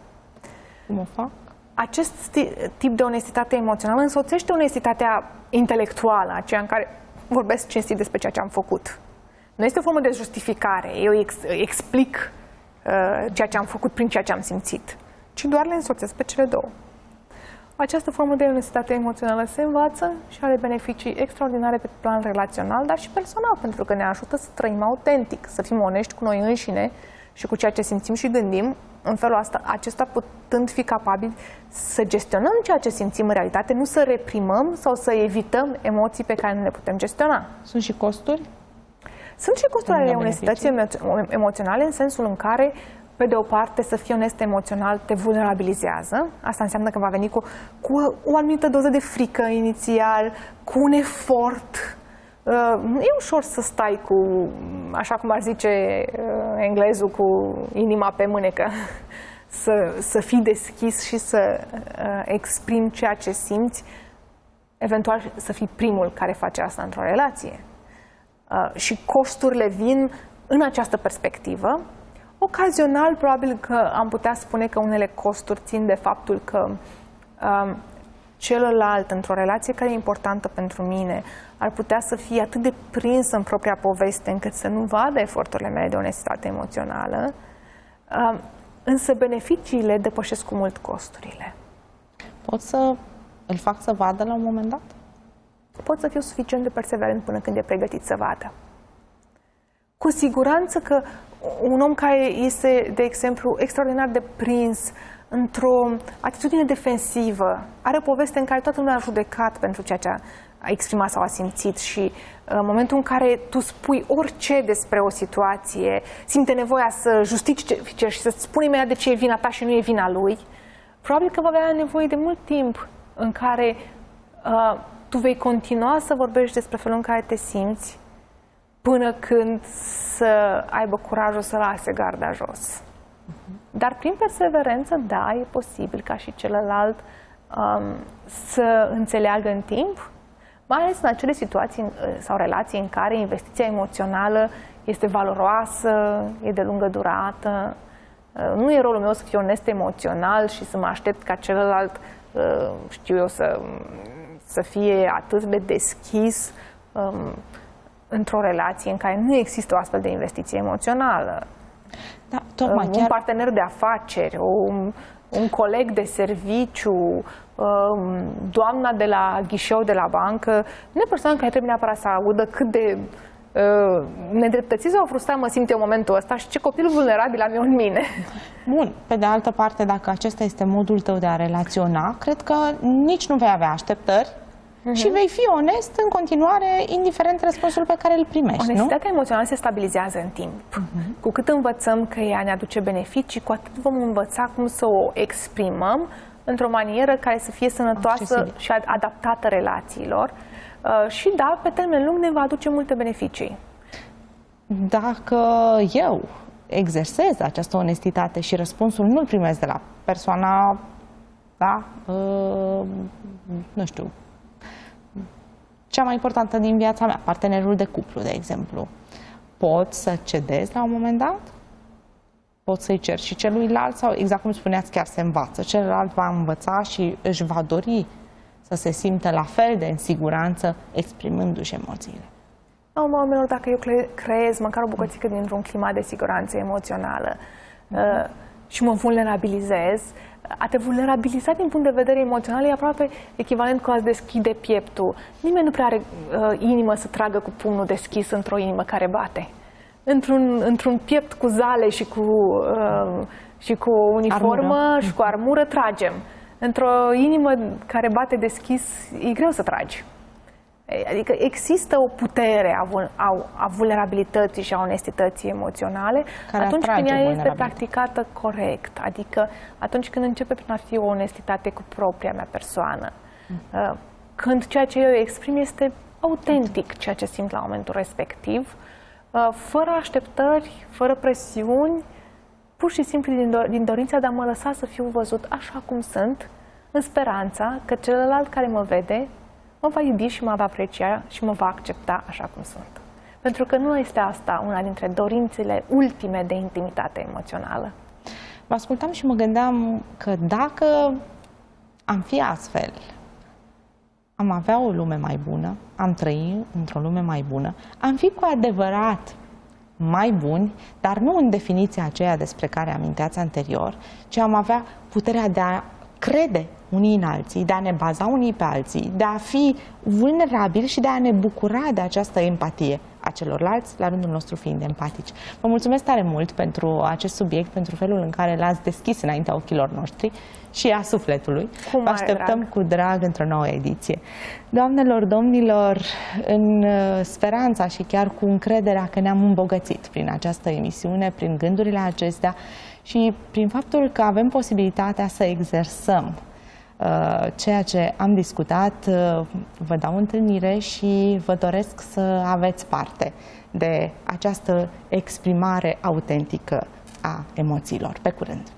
Cum o fac? Acest tip de onestitate emoțională însoțește onestitatea intelectuală, aceea în care vorbesc cinstit despre ceea ce am făcut. Nu este o formă de justificare. Eu ex, explic uh, ceea ce am făcut prin ceea ce am simțit ci doar le însoțesc pe cele două. Această formă de onestitate emoțională se învață și are beneficii extraordinare pe plan relațional, dar și personal, pentru că ne ajută să trăim autentic, să fim onești cu noi înșine și cu ceea ce simțim și gândim, în felul asta, acesta putând fi capabil să gestionăm ceea ce simțim în realitate, nu să reprimăm sau să evităm emoții pe care nu le putem gestiona. Sunt și costuri? Sunt și costuri ale onestității emoționale în sensul în care pe de o parte, să fii onest emoțional te vulnerabilizează. Asta înseamnă că va veni cu, cu o anumită doză de frică inițial, cu un efort. Uh, e ușor să stai cu, așa cum ar zice uh, englezul, cu inima pe mânecă. (laughs) Să, să fii deschis și să uh, exprimi ceea ce simți, eventual să fii primul care face asta într-o relație. Și costurile vin în această perspectivă, Ocazional, probabil că am putea spune că unele costuri țin de faptul că um, celălalt, într-o relație care e importantă pentru mine, ar putea să fie atât de prins în propria poveste încât să nu vadă eforturile mele de onestitate emoțională, um, însă beneficiile depășesc cu mult costurile. Pot să îl fac să vadă la un moment dat? Pot să fiu suficient de perseverent până când e pregătit să vadă. Cu siguranță că un om care este, de exemplu, extraordinar de prins într-o atitudine defensivă, are o poveste în care toată lumea a judecat pentru ceea ce a exprimat sau a simțit și uh, în momentul în care tu spui orice despre o situație, simte nevoia să justifice și să-ți spune imediat de ce e vina ta și nu e vina lui, probabil că va avea nevoie de mult timp în care uh, tu vei continua să vorbești despre felul în care te simți până când să aibă curajul să lase garda jos. Dar prin perseverență, da, e posibil ca și celălalt um, să înțeleagă în timp, mai ales în acele situații sau relații în care investiția emoțională este valoroasă, e de lungă durată. Uh, nu e rolul meu să fiu onest emoțional și să mă aștept ca celălalt, uh, știu eu, să, să fie atât de deschis um, într-o relație în care nu există o astfel de investiție emoțională. Da, tocmai, un chiar... partener de afaceri, un, un coleg de serviciu, um, doamna de la ghișeu de la bancă, nu e persoana care trebuie neapărat să audă cât de uh, nedreptățit sau frustrat mă simt eu în momentul ăsta și ce copil vulnerabil am eu în mine. Bun, pe de altă parte, dacă acesta este modul tău de a relaționa, cred că nici nu vei avea așteptări uh-huh. și vei fi onest în continuare, indiferent răspunsul pe care îl primești. Onestitatea nu? emoțională se stabilizează în timp. Uh-huh. Cu cât învățăm că ea ne aduce beneficii, cu atât vom învăța cum să o exprimăm într-o manieră care să fie sănătoasă Accesibil. și adaptată relațiilor. Uh, și da, pe termen lung ne va aduce multe beneficii. Dacă eu exersez această onestitate și răspunsul nu-l primesc de la persoana, da, uh, nu știu, cea mai importantă din viața mea, partenerul de cuplu, de exemplu, pot să cedez la un moment dat? Pot să-i cer și celuilalt sau, exact cum spuneați, chiar se învață. Celălalt va învăța și își va dori să se simtă la fel de în siguranță exprimându-și emoțiile. La oamenilor, dacă eu creez măcar o bucățică dintr-un climat de siguranță emoțională uh, și mă vulnerabilizez, a te vulnerabiliza din punct de vedere emoțional e aproape echivalent cu a deschide pieptul. Nimeni nu prea are uh, inimă să tragă cu pumnul deschis într-o inimă care bate. Într-un, într-un piept cu zale și cu, uh, și cu uniformă armură. și cu armură tragem. Într-o inimă care bate deschis e greu să tragi. Adică există o putere a, a, a vulnerabilității și a onestității emoționale care atunci când ea este practicată corect. Adică atunci când începe prin a fi o onestitate cu propria mea persoană. Mm. Când ceea ce eu exprim este autentic ceea ce simt la momentul respectiv, uh, fără așteptări, fără presiuni, pur și simplu din, do- din dorința de a mă lăsa să fiu văzut așa cum sunt, în speranța că celălalt care mă vede mă va iubi și mă va aprecia și mă va accepta așa cum sunt. Pentru că nu este asta una dintre dorințele ultime de intimitate emoțională. Vă ascultam și mă gândeam că dacă am fi astfel, am avea o lume mai bună, am trăi într-o lume mai bună, am fi cu adevărat mai buni, dar nu în definiția aceea despre care aminteați anterior, ci am avea puterea de a crede unii în alții, de a ne baza unii pe alții, de a fi vulnerabili și de a ne bucura de această empatie a celorlalți, la rândul nostru fiind empatici. Vă mulțumesc tare mult pentru acest subiect, pentru felul în care l-ați deschis înaintea ochilor noștri și a sufletului. Cu Vă așteptăm drag. cu drag într-o nouă ediție. Doamnelor, domnilor, în uh, speranța și chiar cu încrederea că ne-am îmbogățit prin această emisiune, prin gândurile acestea și prin faptul că avem posibilitatea să exersăm uh, ceea ce am discutat, uh, vă dau întâlnire și vă doresc să aveți parte de această exprimare autentică a emoțiilor. Pe curând!